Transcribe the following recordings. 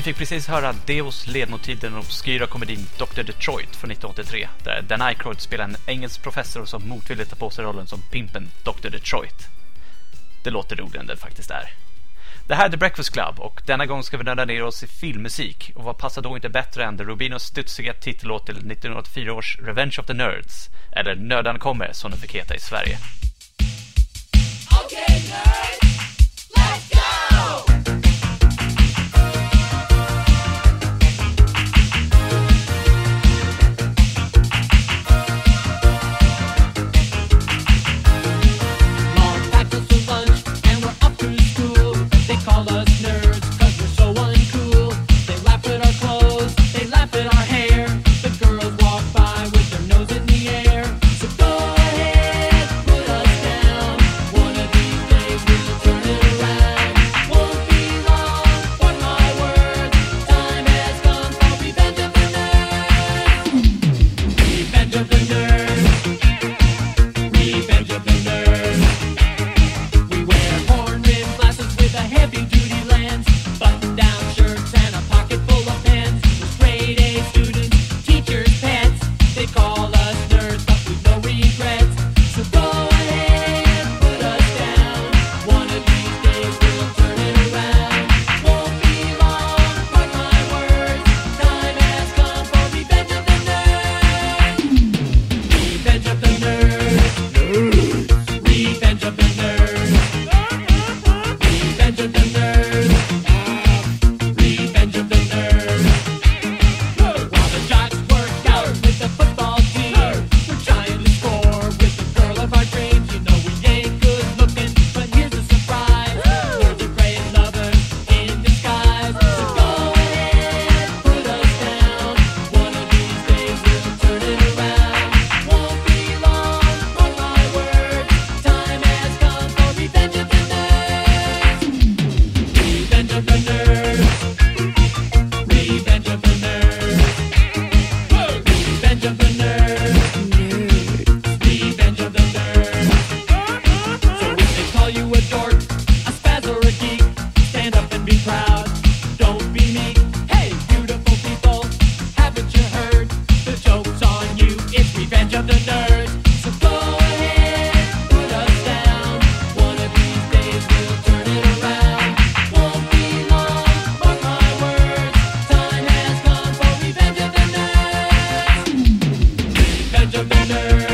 Vi fick precis höra Deos ledmotiv den obskyra komedin Dr. Detroit från 1983 där Dan Aykroyd spelar en engelsk professor som motvilligt tar på sig rollen som pimpen Dr. Detroit. Det låter roligare än det faktiskt är. Det här är The Breakfast Club och denna gång ska vi nörda ner oss i filmmusik och vad passar då inte bättre än The Rubinos studsiga titellåt till 1984 års Revenge of the Nerds eller Nördan kommer som den fick heta i Sverige. Okay, judge of measure.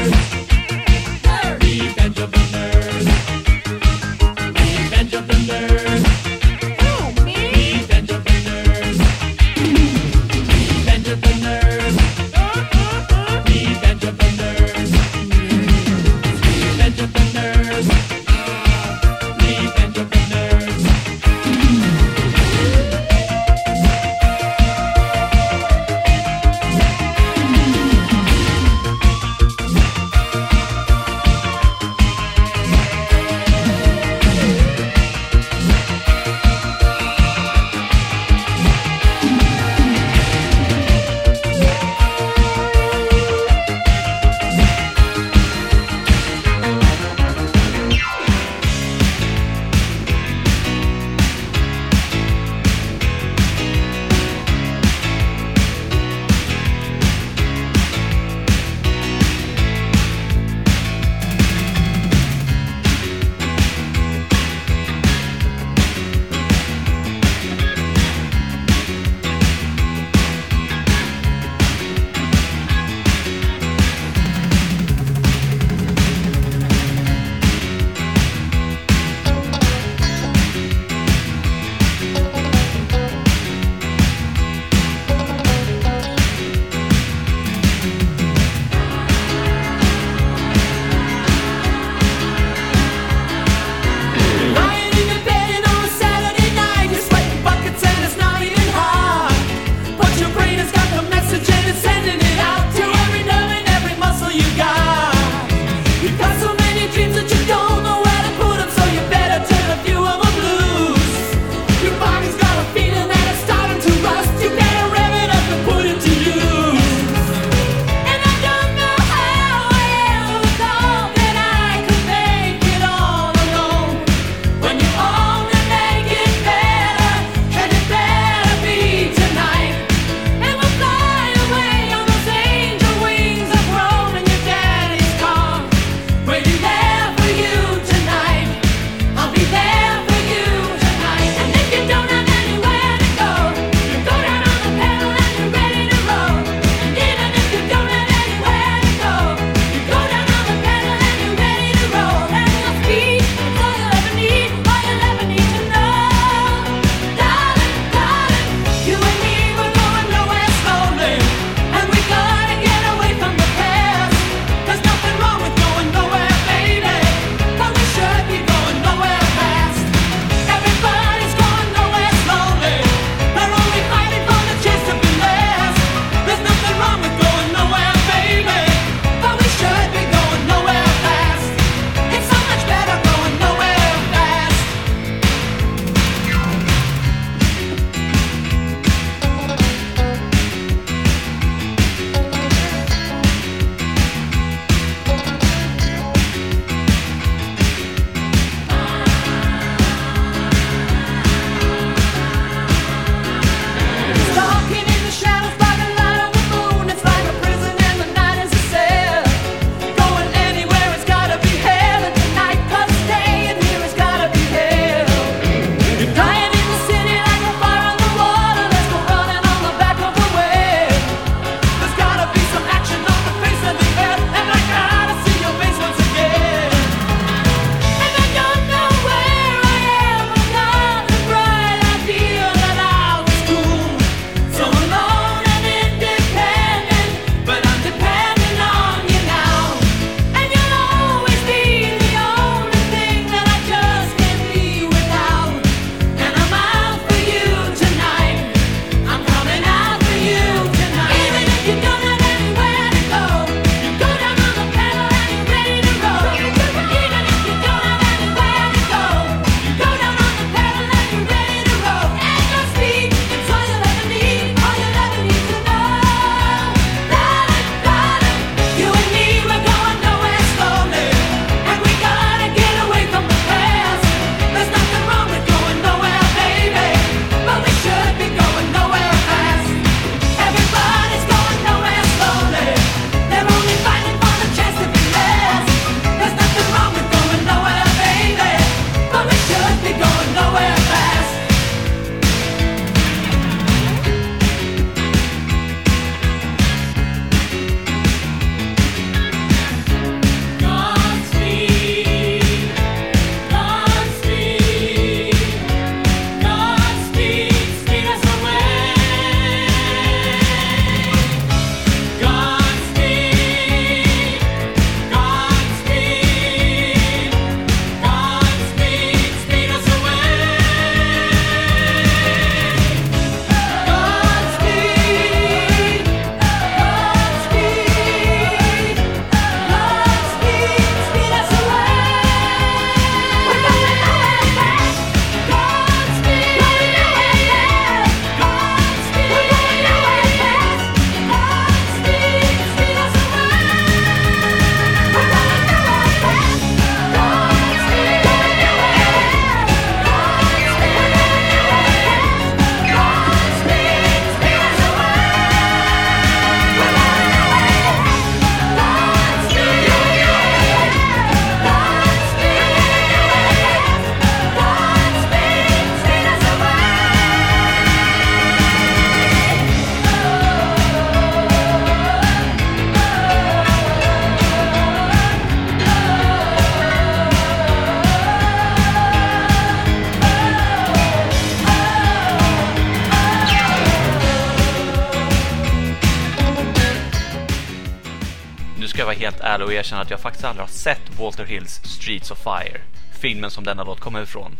Ärlig och erkänna att jag faktiskt aldrig har sett Walter Hills Streets of Fire, filmen som denna låt kommer ifrån.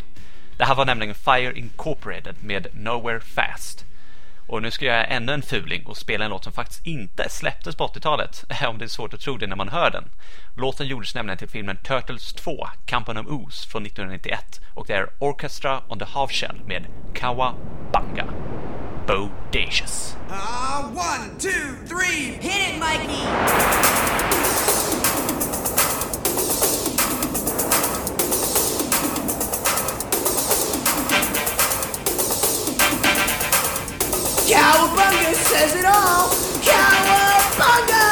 Det här var nämligen Fire Incorporated med Nowhere Fast. Och nu ska jag göra ännu en fuling och spela en låt som faktiskt inte släpptes på 80-talet, om det är svårt att tro det när man hör den. Låten gjordes nämligen till filmen Turtles 2, Kampen om Ooze från 1991 och det är Orchestra on the Half Shell med Kawabanga. Bodacious. Uh, one, two, three. Hit it, Mikey! Cowabunga says it all. Cowabunga!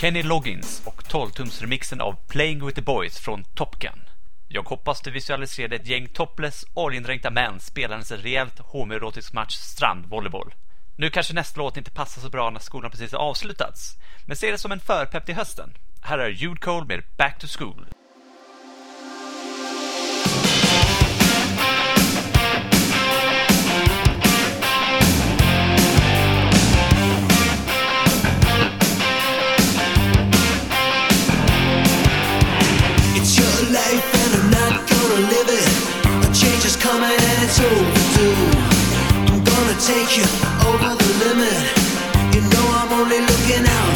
Kenny Loggins och 12-tums-remixen av Playing with the Boys från Top Gun. Jag hoppas du visualiserade ett gäng topless, oljendränkta män spelandes en rejält homoerotisk match strandvolleyboll. Nu kanske nästa låt inte passar så bra när skolan precis har avslutats, men se det som en förpepp till hösten. Här är Jude Cole med Back to School. take you over the limit. You know I'm only looking out.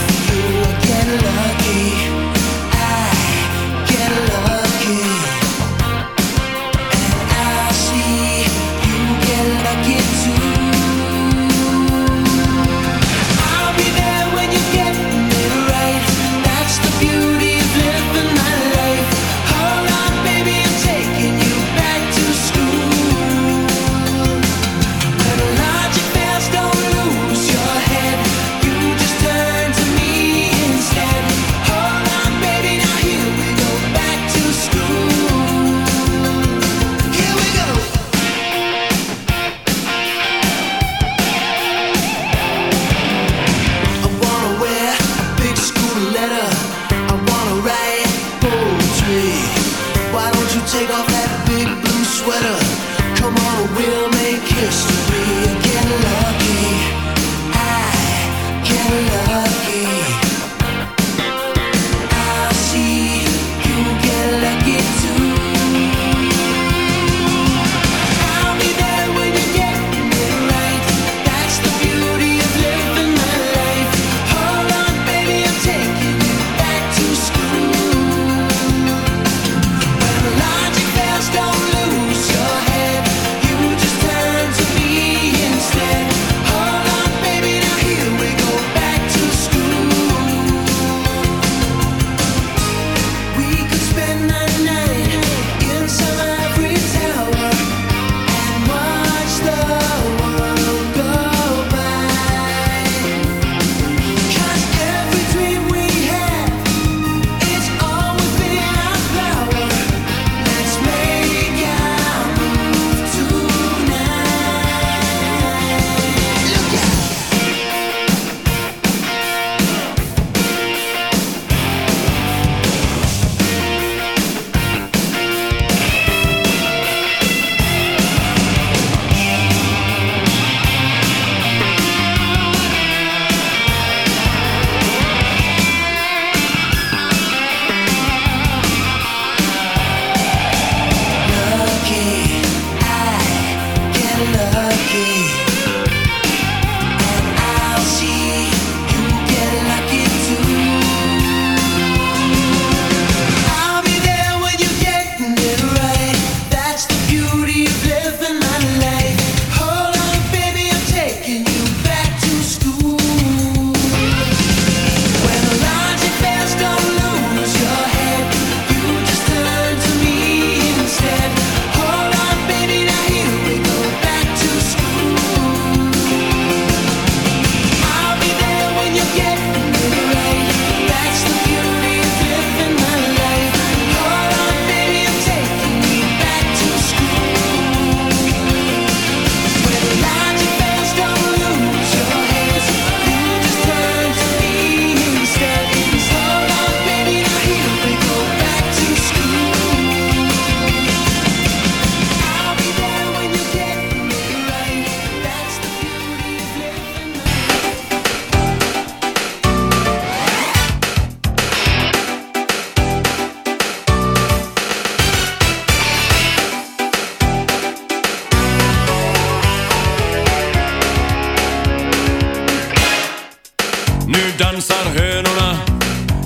dansar hönorna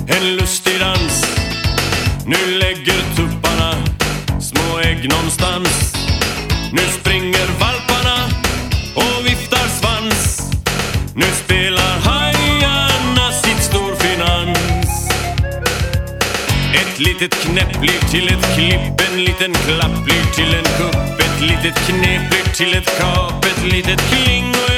en lustig dans. Nu lägger tupparna små ägg någonstans. Nu springer valparna och viftar svans. Nu spelar hajarna sitt storfinans. Ett litet knäpp blir till ett klipp, en liten klapp blir till en kupp. Ett litet knep blir till ett kap, ett litet kling och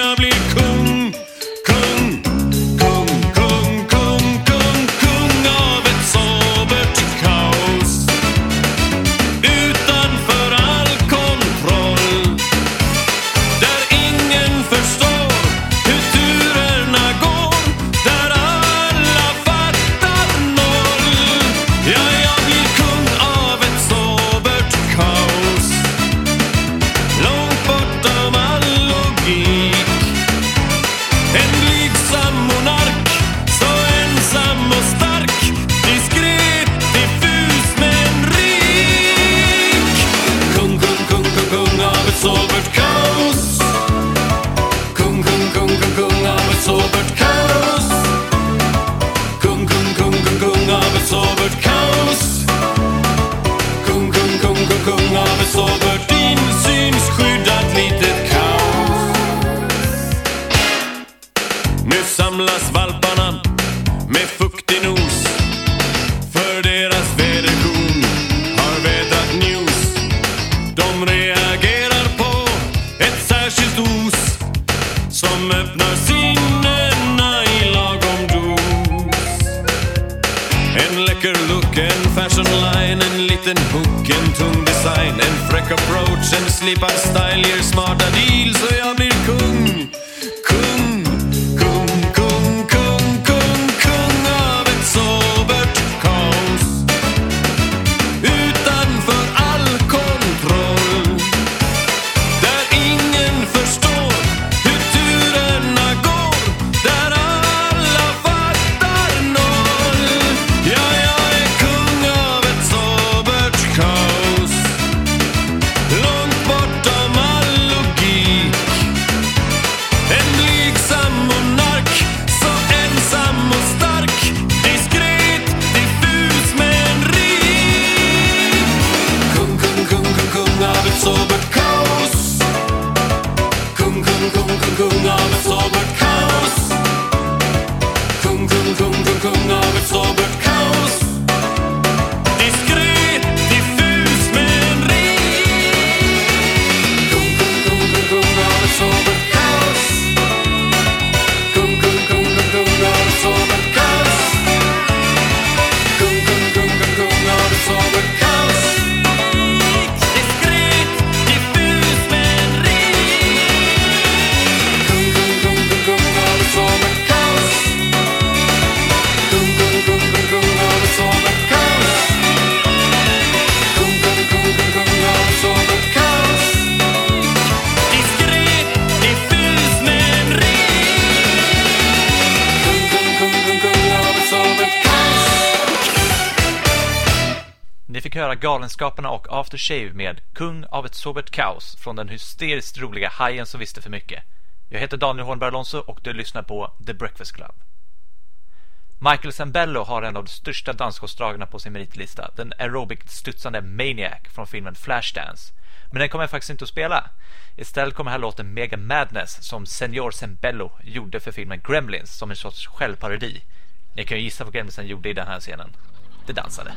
med fuktig nos. För deras väderkorn har vädrat news. De reagerar på ett särskilt os, som öppnar sinnena i lagom dos. En läcker look, en fashion line, en liten hook, en tung design, en fräck approach, en slipad style Galenskaperna och After Shave med Kung av ett sobert kaos från den hysteriskt roliga hajen som visste för mycket. Jag heter Daniel Hornberg Alonso och du lyssnar på The Breakfast Club. Michael Sambello har en av de största danskonstdragarna på sin meritlista, den aerobic-studsande Maniac från filmen Flashdance. Men den kommer jag faktiskt inte att spela. Istället kommer här låten Mega Madness som Senior Sambello gjorde för filmen Gremlins som en sorts självparodi. Ni kan ju gissa vad Gremlinsen gjorde i den här scenen inte dansade.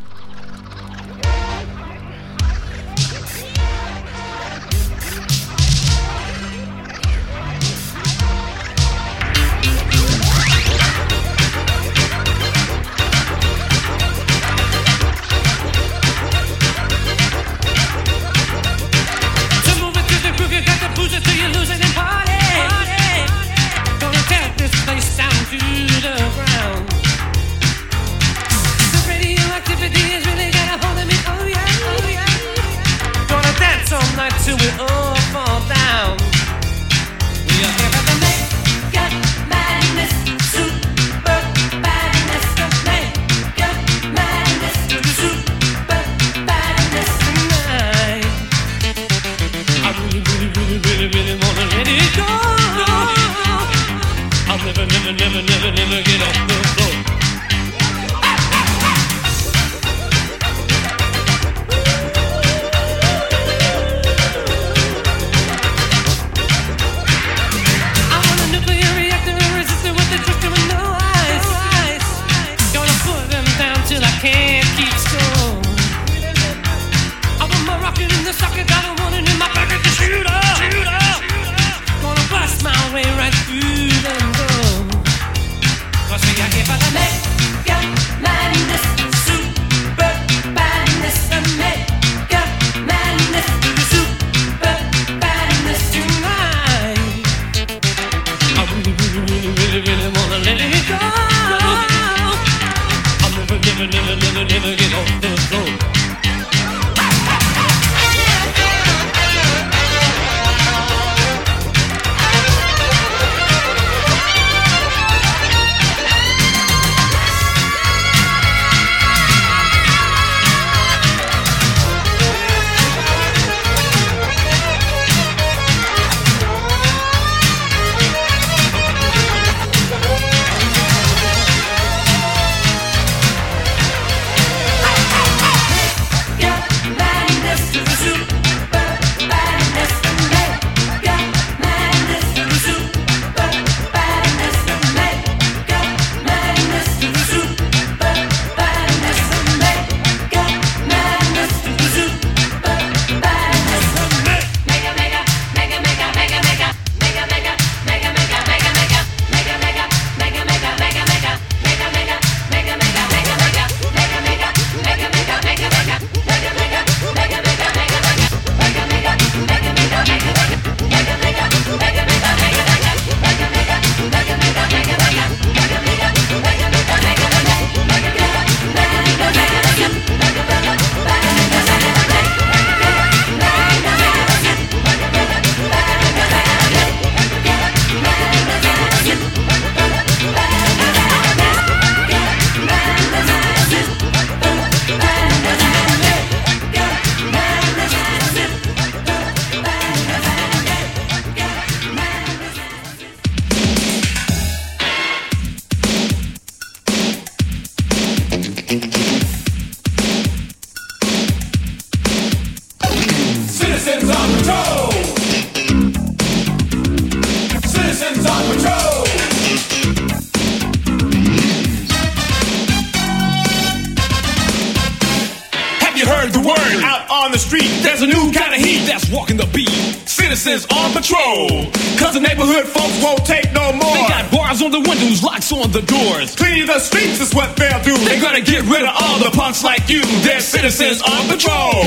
Citizens on patrol. Cause the neighborhood folks won't take no more. They got bars on the windows, locks on the doors. Cleaning the streets is what they'll do. They're gonna get rid of all the punks like you. They're citizens on patrol.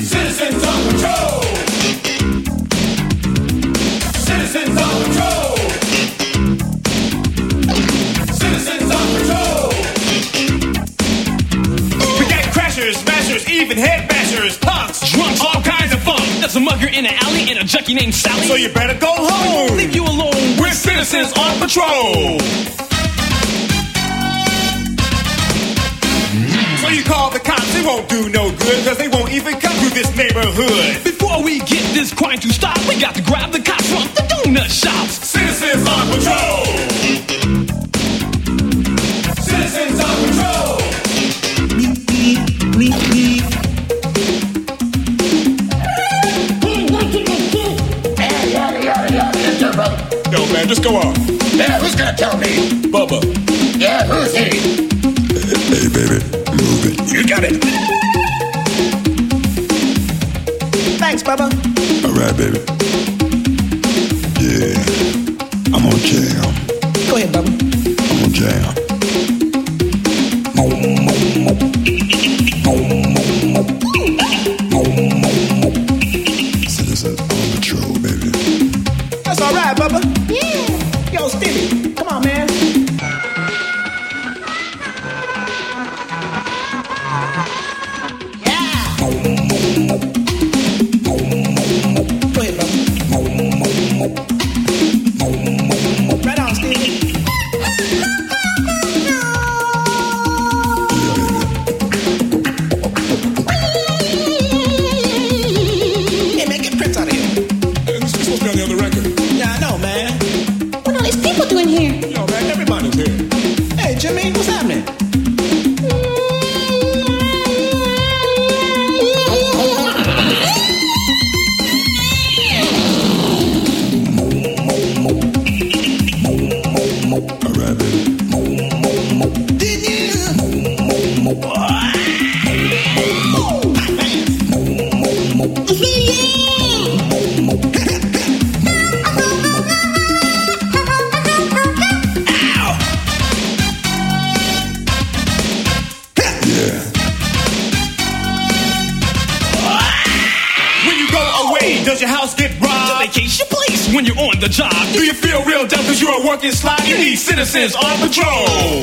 Citizens on patrol. Citizens on patrol. Citizens on patrol. We got crashers, smashers, even head bashers, punks, Drunks, all kinds of fun. There's a mugger in an alley junkie named Sally. So you better go home. leave you alone. We're citizens on patrol. So you call the cops, it won't do no good, cause they won't even come through this neighborhood. Before we get this crime to stop, we got to grab the cops from the donut shops. Citizens on patrol. Just go on. Yeah, who's gonna tell me? Bubba. Yeah, who's he? Hey, baby, move it. You got it. Thanks, Bubba. All right, baby. Yeah, I'm on jam. Go ahead, Bubba. I'm on jam. Your house get robbed? Vacation place when you're on the job. Do you feel real dumb because you're a working slob? You need citizens on patrol.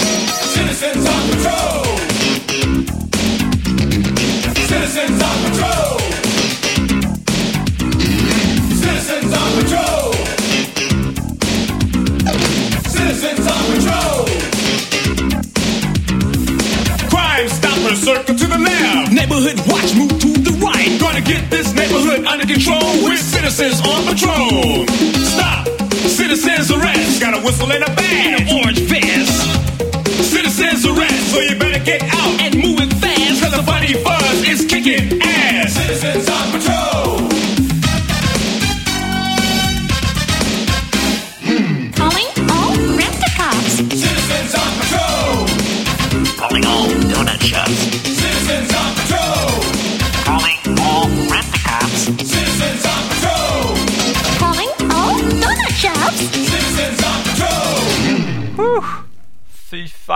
Citizens on patrol. Citizens on patrol. Get this neighborhood under control. We're citizens on patrol. Stop. Citizens arrest. Got a whistle and a badge. Orange vest Citizens arrest. So you better get out. and moving fast. Cause the funny buzz is kicking ass.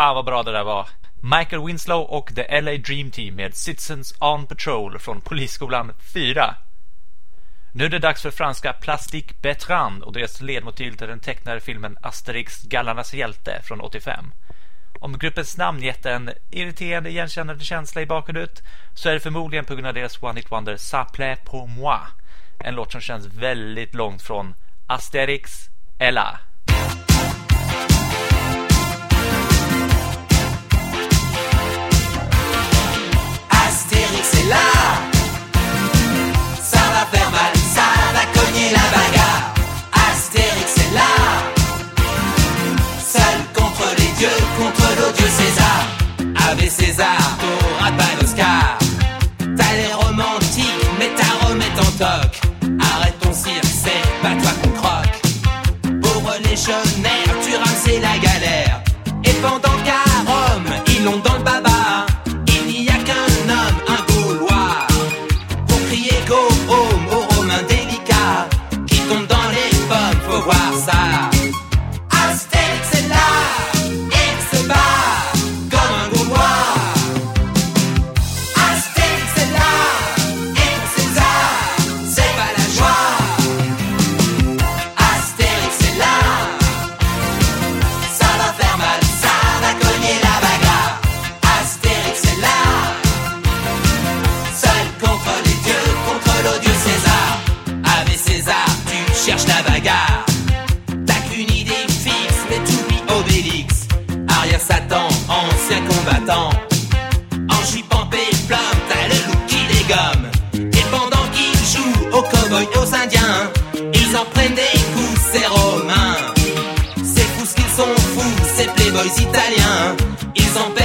Fan vad bra det där var. Michael Winslow och The LA Dream Team med Citizens on Patrol från Polisskolan 4. Nu är det dags för franska Plastic Bertrand och deras ledmotiv till den tecknade filmen Asterix Gallarnas hjälte från 85. Om gruppens namn gett en irriterande igenkännande känsla i bakhuvudet så är det förmodligen på grund av deras One Hit Wonder Ça plaît pour moi. En låt som känns väldigt långt från Asterix Ella. la bagarre. Astérix est là. Seul contre les dieux, contre l'odieux César. Avec César, t'auras pas l'Oscar. T'as l'air romantique, mais ta remet en toc. Arrête ton cirque, c'est pas toi qu'on croque. Pauvre légionnaire, tu rames, la galère. Et pendant qu'à Rome, ils l'ont dans le bas. Satan, ancien combattant. En jupampé, plante, t'as le loup qui dégomme. Et pendant qu'ils jouent aux cowboys, aux indiens, ils en prennent des coups, ces romains. C'est fou ce qu'ils sont fous, ces playboys italiens. Ils en perdent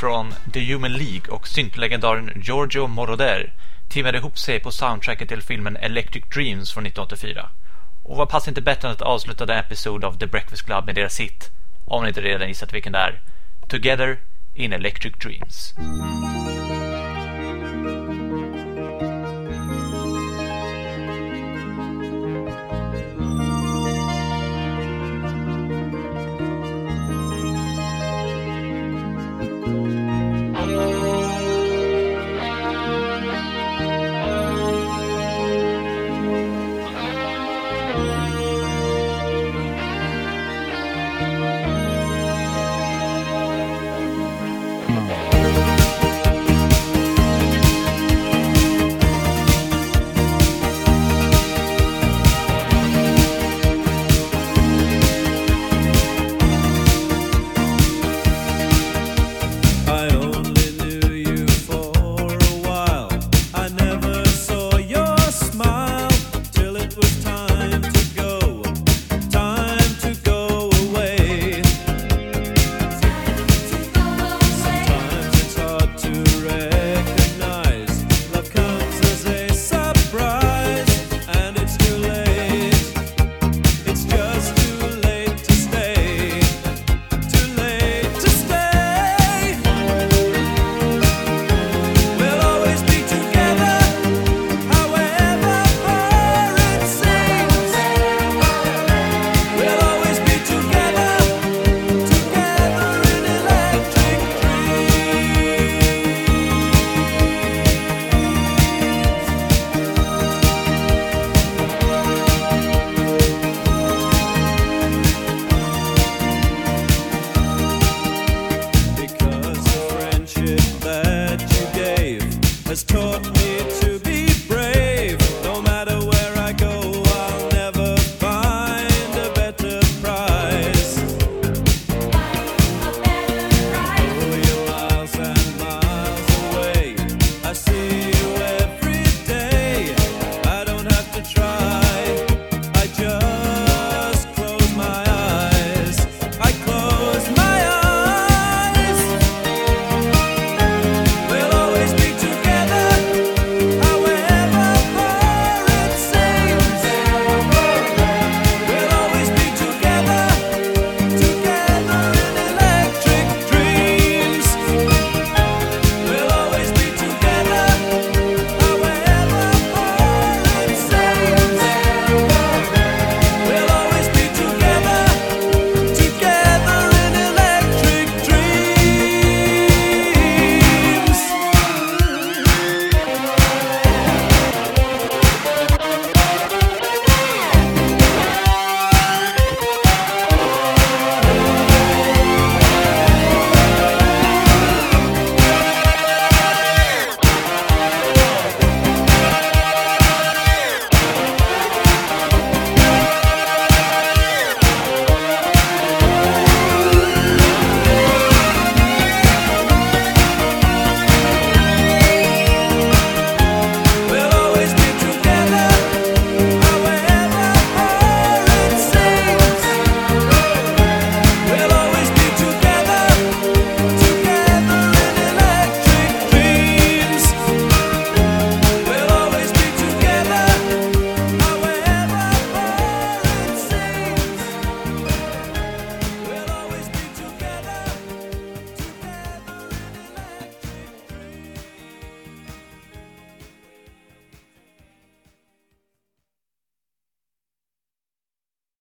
från The Human League och syntlegendaren Giorgio Moroder timmade ihop sig på soundtracket till filmen Electric Dreams från 1984. Och vad passar inte bättre än att avsluta den episod av The Breakfast Club med deras hit, om ni inte redan gissat vilken det är, Together in Electric Dreams.